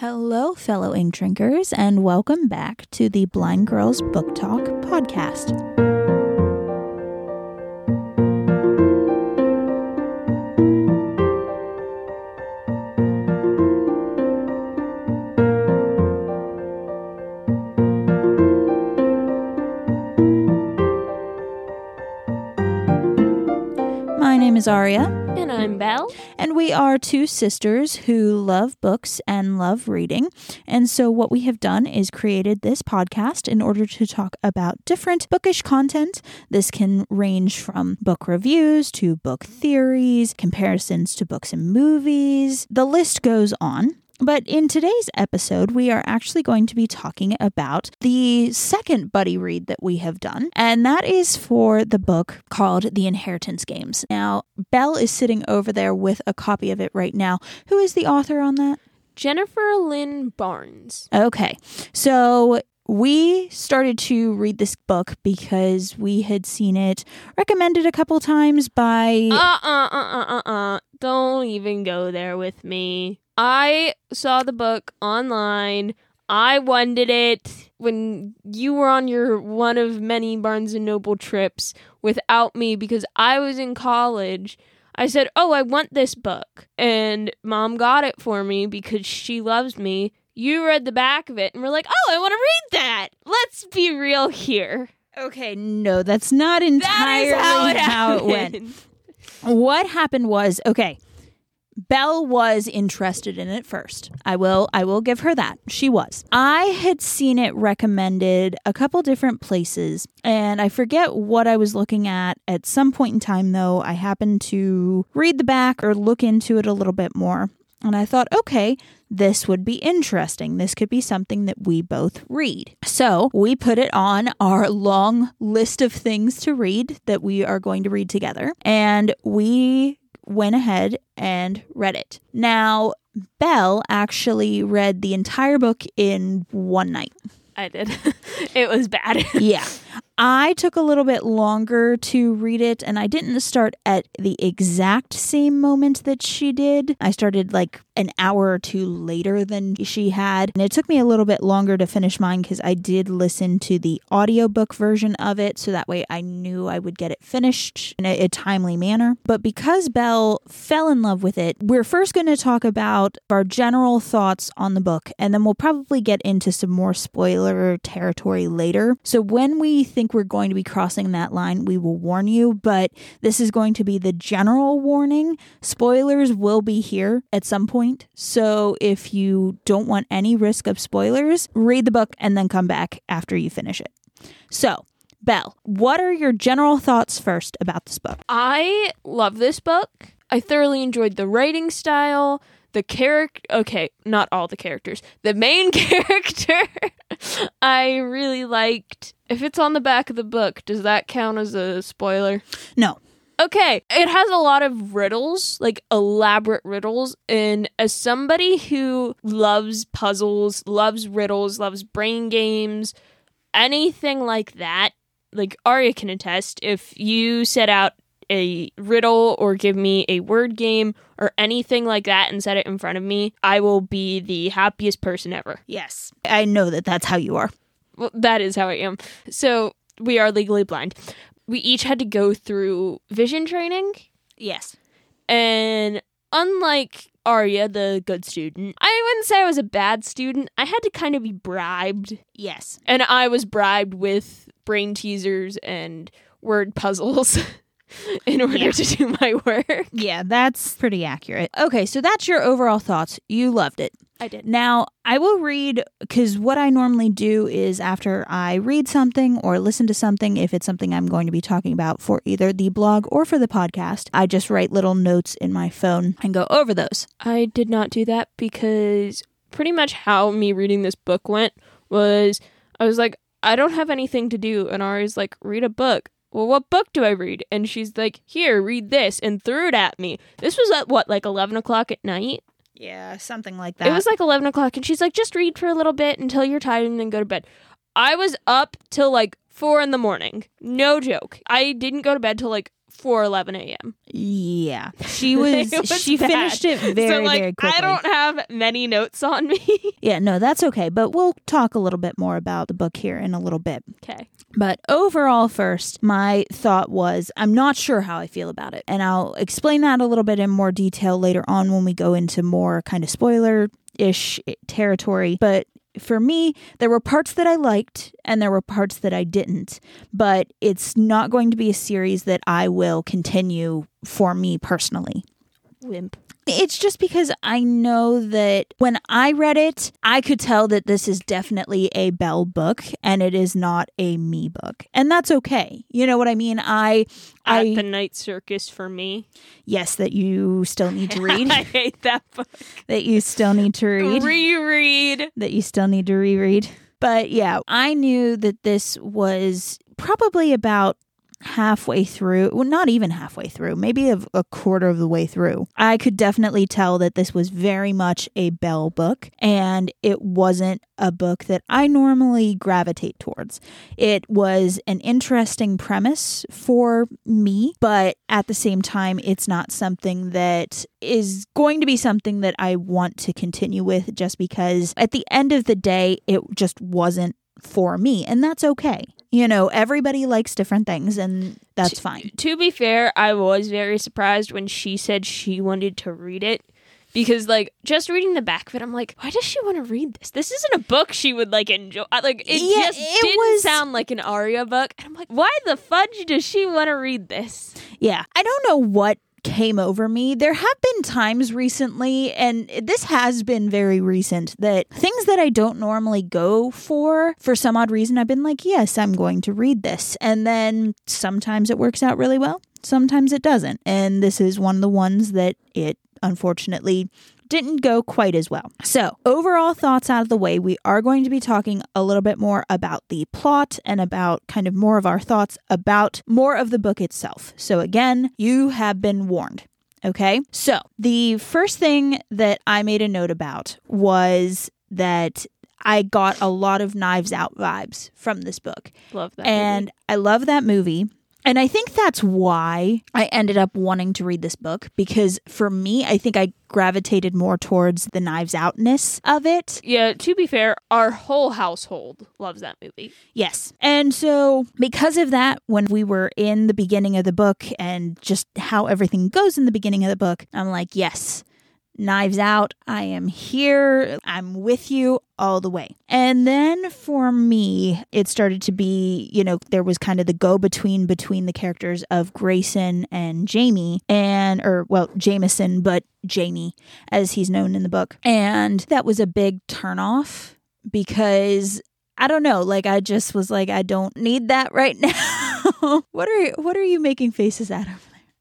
Hello, fellow ink drinkers, and welcome back to the Blind Girls Book Talk podcast. My name is Aria. And I'm Belle. And we are two sisters who love books and love reading. And so, what we have done is created this podcast in order to talk about different bookish content. This can range from book reviews to book theories, comparisons to books and movies. The list goes on. But in today's episode, we are actually going to be talking about the second buddy read that we have done, and that is for the book called The Inheritance Games. Now, Belle is sitting over there with a copy of it right now. Who is the author on that? Jennifer Lynn Barnes. Okay, so we started to read this book because we had seen it recommended a couple times by. Uh uh uh uh uh. Don't even go there with me. I saw the book online. I wanted it when you were on your one of many Barnes and Noble trips without me because I was in college. I said, "Oh, I want this book." And mom got it for me because she loves me. You read the back of it and we're like, "Oh, I want to read that." Let's be real here. Okay, no, that's not entirely that how it, how it went. what happened was okay Belle was interested in it first. I will I will give her that. She was. I had seen it recommended a couple different places and I forget what I was looking at at some point in time though. I happened to read the back or look into it a little bit more. And I thought, okay, this would be interesting. This could be something that we both read. So we put it on our long list of things to read that we are going to read together. And we went ahead and read it. Now, Belle actually read the entire book in one night. I did. it was bad. Yeah. I took a little bit longer to read it, and I didn't start at the exact same moment that she did. I started like an hour or two later than she had, and it took me a little bit longer to finish mine because I did listen to the audiobook version of it, so that way I knew I would get it finished in a, a timely manner. But because Belle fell in love with it, we're first going to talk about our general thoughts on the book, and then we'll probably get into some more spoiler territory later. So when we think we're going to be crossing that line, we will warn you, but this is going to be the general warning. Spoilers will be here at some point. So if you don't want any risk of spoilers, read the book and then come back after you finish it. So, Belle, what are your general thoughts first about this book? I love this book. I thoroughly enjoyed the writing style, the character. Okay, not all the characters. The main character, I really liked. If it's on the back of the book, does that count as a spoiler? No. Okay, it has a lot of riddles, like elaborate riddles. And as somebody who loves puzzles, loves riddles, loves brain games, anything like that, like Aria can attest, if you set out a riddle or give me a word game or anything like that and set it in front of me, I will be the happiest person ever. Yes. I know that that's how you are. Well, that is how I am. So we are legally blind. We each had to go through vision training, Yes. and unlike Aria, the good student, I wouldn't say I was a bad student. I had to kind of be bribed, Yes. and I was bribed with brain teasers and word puzzles in order Yeah. to do my work. Yeah, that's pretty accurate. Okay, so that's your overall thoughts. You loved it. I did. Now, I will read because what I normally do is after I read something or listen to something, if it's something I'm going to be talking about for either the blog or for the podcast, I just write little notes in my phone and go over those. I did not do that because pretty much how me reading this book went was I was like, I don't have anything to do. And Ari's like, read a book. Well, what book do I read? And she's like, here, read this, and threw it at me. This was at what, like 11 o'clock at night? Yeah, something like that. It was like 11 o'clock, and she's like, just read for a little bit until you're tired and then go to bed. I was up till like four in the morning. No joke. I didn't go to bed till like 4 11 a.m. Yeah. She was, was she bad. finished it very, so, like, very quickly. I don't have many notes on me. Yeah, no, that's okay. But we'll talk a little bit more about the book here in a little bit. okay. But overall, first, my thought was I'm not sure how I feel about it. And I'll explain that a little bit in more detail later on when we go into more kind of spoiler ish territory. But for me, there were parts that I liked and there were parts that I didn't. But it's not going to be a series that I will continue for me personally. Wimp. It's just because I know that when I read it, I could tell that this is definitely a Belle book and it is not a me book. And that's okay. You know what I mean? I At I the night circus for me. yes, that you still need to read. I hate that book. that you still need to read. Reread. that you still need to reread. But yeah, I knew that this was probably about halfway through, well, not even halfway through, maybe a, a quarter of the way through. I could definitely tell that this was very much a Belle book, and it wasn't a book that I normally gravitate towards. It was an interesting premise for me, but at the same time, it's not something that is going to be something that I want to continue with just because at the end of the day, it just wasn't for me, and that's okay. You know, everybody likes different things, and that's fine. To be fair, I was very surprised when she said she wanted to read it. Because like just reading the back of it, I'm like, why does she want to read this? This isn't a book she would like enjoy. Like it Yeah, just it didn't was- sound like an Aria book, and I'm like, why the fudge does she want to read this? Yeah. I don't know what came over me. There have been times recently, and this has been very recent, that things that I don't normally go for, for some odd reason, I've been like, yes, I'm going to read this. And then sometimes it works out really well, sometimes it doesn't. And this is one of the ones that it unfortunately didn't go quite as well. So, overall thoughts out of the way, we are going to be talking a little bit more about the plot and about kind of more of our thoughts about more of the book itself. So, again, you have been warned. Okay. So, the first thing that I made a note about was that I got a lot of Knives Out vibes from this book. Love that. And I love that movie. And I think that's why I ended up wanting to read this book because for me, I think I gravitated more towards the knives outness of it. yeah, to be fair, our whole household loves that movie. Yes. And so, because of that, when we were in the beginning of the book and just how everything goes in the beginning of the book, I'm like, yes, knives out. I am here. I'm with you all the way. And then for me, it started to be, you know, there was kind of the go between between the characters of Grayson and Jamie, and, or, well, Jameson, but Jamie, as he's known in the book. And that was a big turnoff because I don't know. Like I just was like, I don't need that right now. what are what are you making faces at?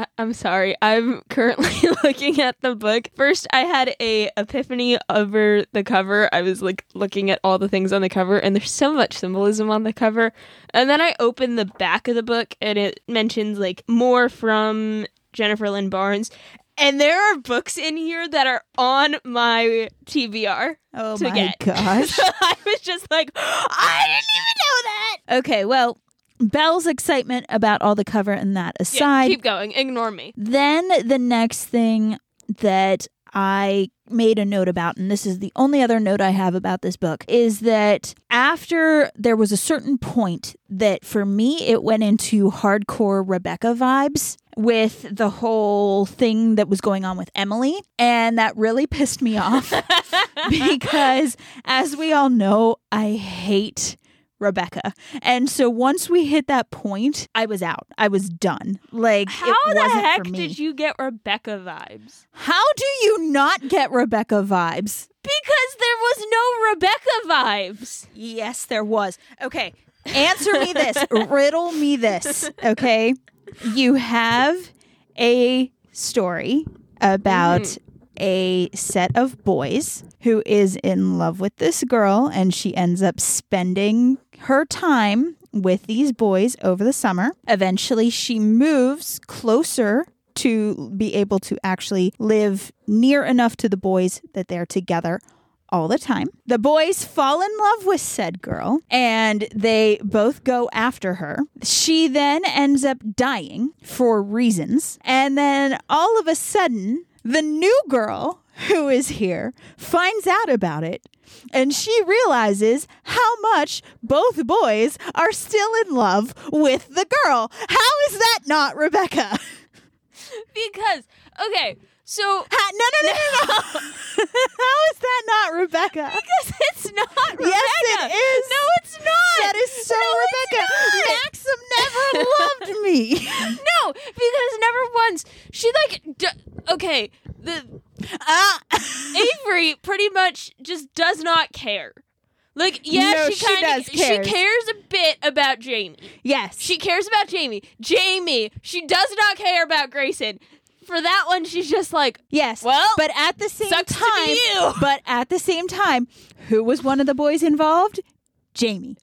I- I'm sorry. I'm currently looking at the book. First, I had a epiphany over the cover. I was like looking at all the things on the cover, and there's so much symbolism on the cover. And then I opened the back of the book, and it mentions like more from Jennifer Lynn Barnes. And there are books in here that are on my TBR. Oh To my get. gosh. I was just like, oh, I didn't even know that. okay, well, Belle's excitement about all the cover and that Yeah, aside, keep going. Ignore me. Then the next thing that I made a note about, and this is the only other note I have about this book, is that after there was a certain point that for me it went into hardcore Rebecca vibes with the whole thing that was going on with Emily. And that really pissed me off because, as we all know, I hate Rebecca. And so once we hit that point, I was out. I was done. Like How it the heck for me. did you get Rebecca vibes? How do you not get Rebecca vibes? Because there was no Rebecca vibes. Yes, there was. Okay, answer me this. Riddle me this. Okay, you have a story about mm-hmm. a set of boys who is in love with this girl, and she ends up spending her time with these boys over the summer. Eventually, she moves closer to be able to actually live near enough to the boys that they're together all the time. The boys fall in love with said girl and they both go after her. She then ends up dying for reasons. And then all of a sudden, the new girl who is here finds out about it and she realizes how much both boys are still in love with the girl. How is that not Rebecca? Because okay, so Ha- no, no, no, no, no. how is that not Rebecca? because it's not Rebecca. Yes, it is. No, it's not. That is so No, Rebecca. Maxim never loved me. No, because never once she like d- okay the Ah. Avery pretty much just does not care. Like yeah, No, she she kind of she cares. cares a bit about Jamie. yes. She cares about Jamie. Jamie, she does not care about Grayson. For that one, she's just like, yes. well, but at the same time, but at the same time, who was one of the boys involved? Jamie.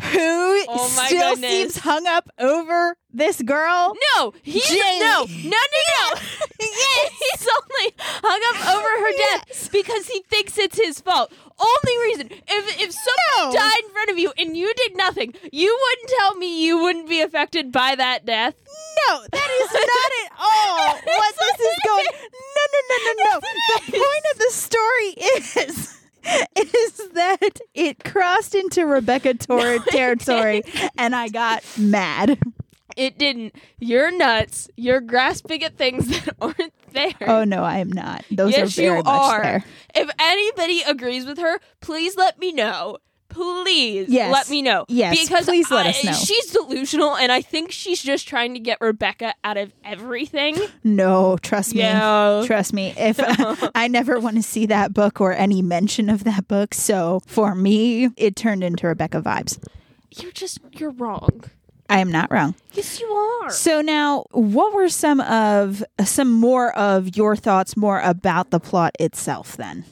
Who Oh still goodness. seems hung up over this girl? no, he's Jamie. no, no, no, no. he's only hung up over her death Yes. because he thinks it's his fault. Only reason. If if somebody No. died in front of you and you did nothing, you wouldn't tell me you wouldn't be affected by that death. No, that is not at all what this is going. No, no, no, no, no. The point of the story is. Is that it crossed into Rebecca Tor- territory and I got mad. It didn't. You're nuts. You're grasping at things that aren't there. Oh no, I am not. Those yes, are very you much are. there. If anybody agrees with her, please let me know. Please Yes. let me know. Yes, because please let I- us know. She's delusional, and I think she's just trying to get Rebecca out of everything. No, trust me. Yeah. Trust me. If I never want to see that book or any mention of that book, so for me, it turned into Rebecca vibes. You're just you're wrong. I am not wrong. Yes, you are. So now, what were some of some more of your thoughts more about the plot itself then?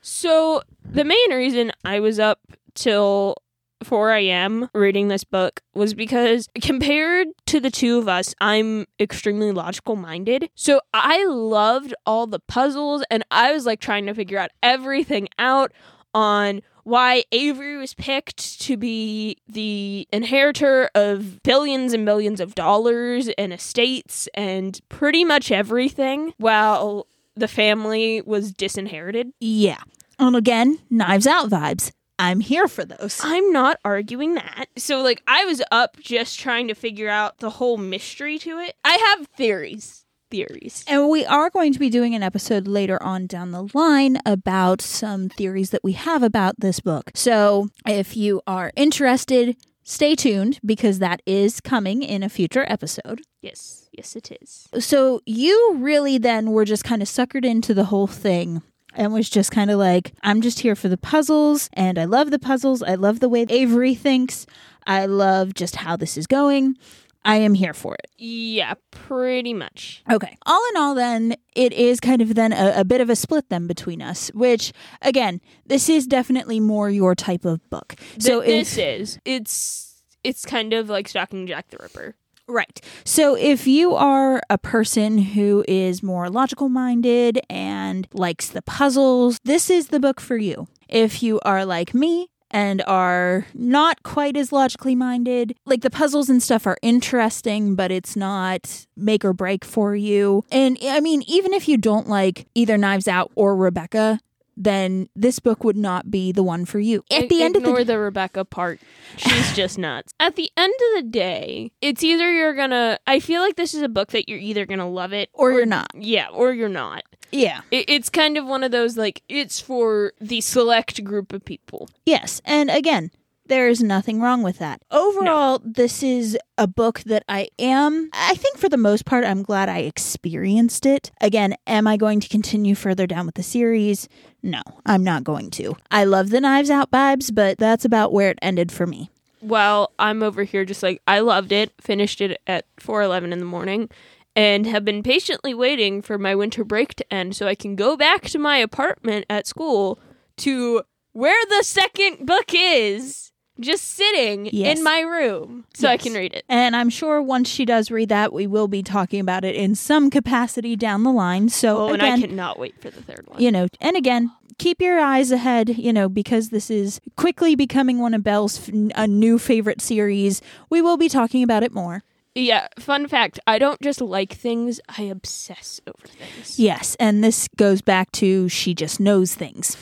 So the main reason I was up till 4 a.m. reading this book was because compared to the two of us, I'm extremely logical minded. So I loved all the puzzles and I was like trying to figure out everything out on why Avery was picked to be the inheritor of billions and billions of dollars and estates and pretty much everything while the family was disinherited. Yeah. And again, Knives Out vibes. I'm here for those. I'm not arguing that. So, like, I was up just trying to figure out the whole mystery to it. I have theories. Theories. And we are going to be doing an episode later on down the line about some theories that we have about this book. So if you are interested, stay tuned because that is coming in a future episode. Yes, yes, it is. So you really then were just kind of suckered into the whole thing and was just kind of like, I'm just here for the puzzles and I love the puzzles. I love the way Avery thinks. I love just how this is going. I am here for it. Yeah, pretty much. Okay. All in all, then, it is kind of then a, a bit of a split then between us, which, again, this is definitely more your type of book. So Th- if, this is. It's it's kind of like stalking Jack the Ripper. Right. So if you are a person who is more logical minded and likes the puzzles, this is the book for you. If you are like me, and are not quite as logically minded. Like the puzzles and stuff are interesting, but it's not make or break for you. And I mean, even if you don't like either Knives Out or Rebecca, then this book would not be the one for you. At the end of the Ignore the Rebecca part. She's just nuts. At the end of the day, it's either you're gonna. I feel like this is a book that you're either gonna love it or you're not. yeah, or you're not. Yeah. It, it's kind of one of those like it's for the select group of people. Yes. And again, there is nothing wrong with that. Overall, this is a book that I am, I think for the most part, I'm glad I experienced it. Again, am I going to continue further down with the series? No, I'm not going to. I love the Knives Out vibes, but that's about where it ended for me. Well, I'm over here just like I loved it, finished it at 4:11 in the morning and have been patiently waiting for my winter break to end so I can go back to my apartment at school to where the second book is, just sitting Yes. in my room so I can read it. And I'm sure once she does read that, we will be talking about it in some capacity down the line. So Oh, and I cannot wait for the third one. you know, and again, keep your eyes ahead, you know, because this is quickly becoming one of Belle's f- a new favorite series. We will be talking about it more. Yeah, fun fact I don't just like things, I obsess over things. Yes, and this goes back to she just knows things.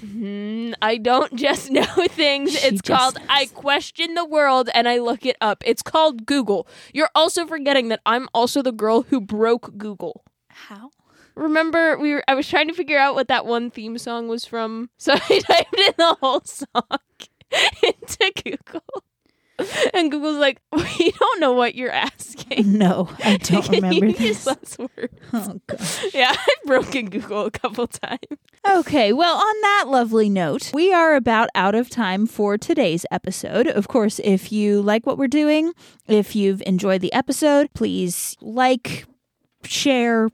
Hmm, I don't just know things. She it's called knows. I question the world and I look it up. It's called Google. You're also forgetting that I'm also the girl who broke Google. How? Remember, we were, I was trying to figure out what that one theme song was from, so I typed in the whole song into Google, and Google's like, "We don't know what you're asking." No, I don't remember this. less words? Oh god. Yeah, I've broken Google a couple times. Okay, well, on that lovely note, we are about out of time for today's episode. Of course, if you like what we're doing, if you've enjoyed the episode, please like, share,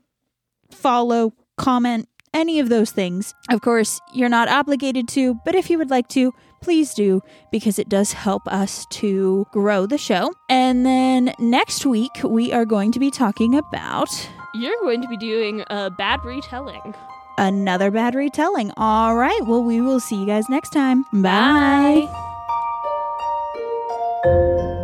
follow, comment, any of those things. Of course, you're not obligated to, but if you would like to, please do because it does help us to grow the show. And then next week, we are going to be talking about You're going to be doing a bad retelling. another bad retelling. All right. Well, we will see you guys next time. Bye. Bye.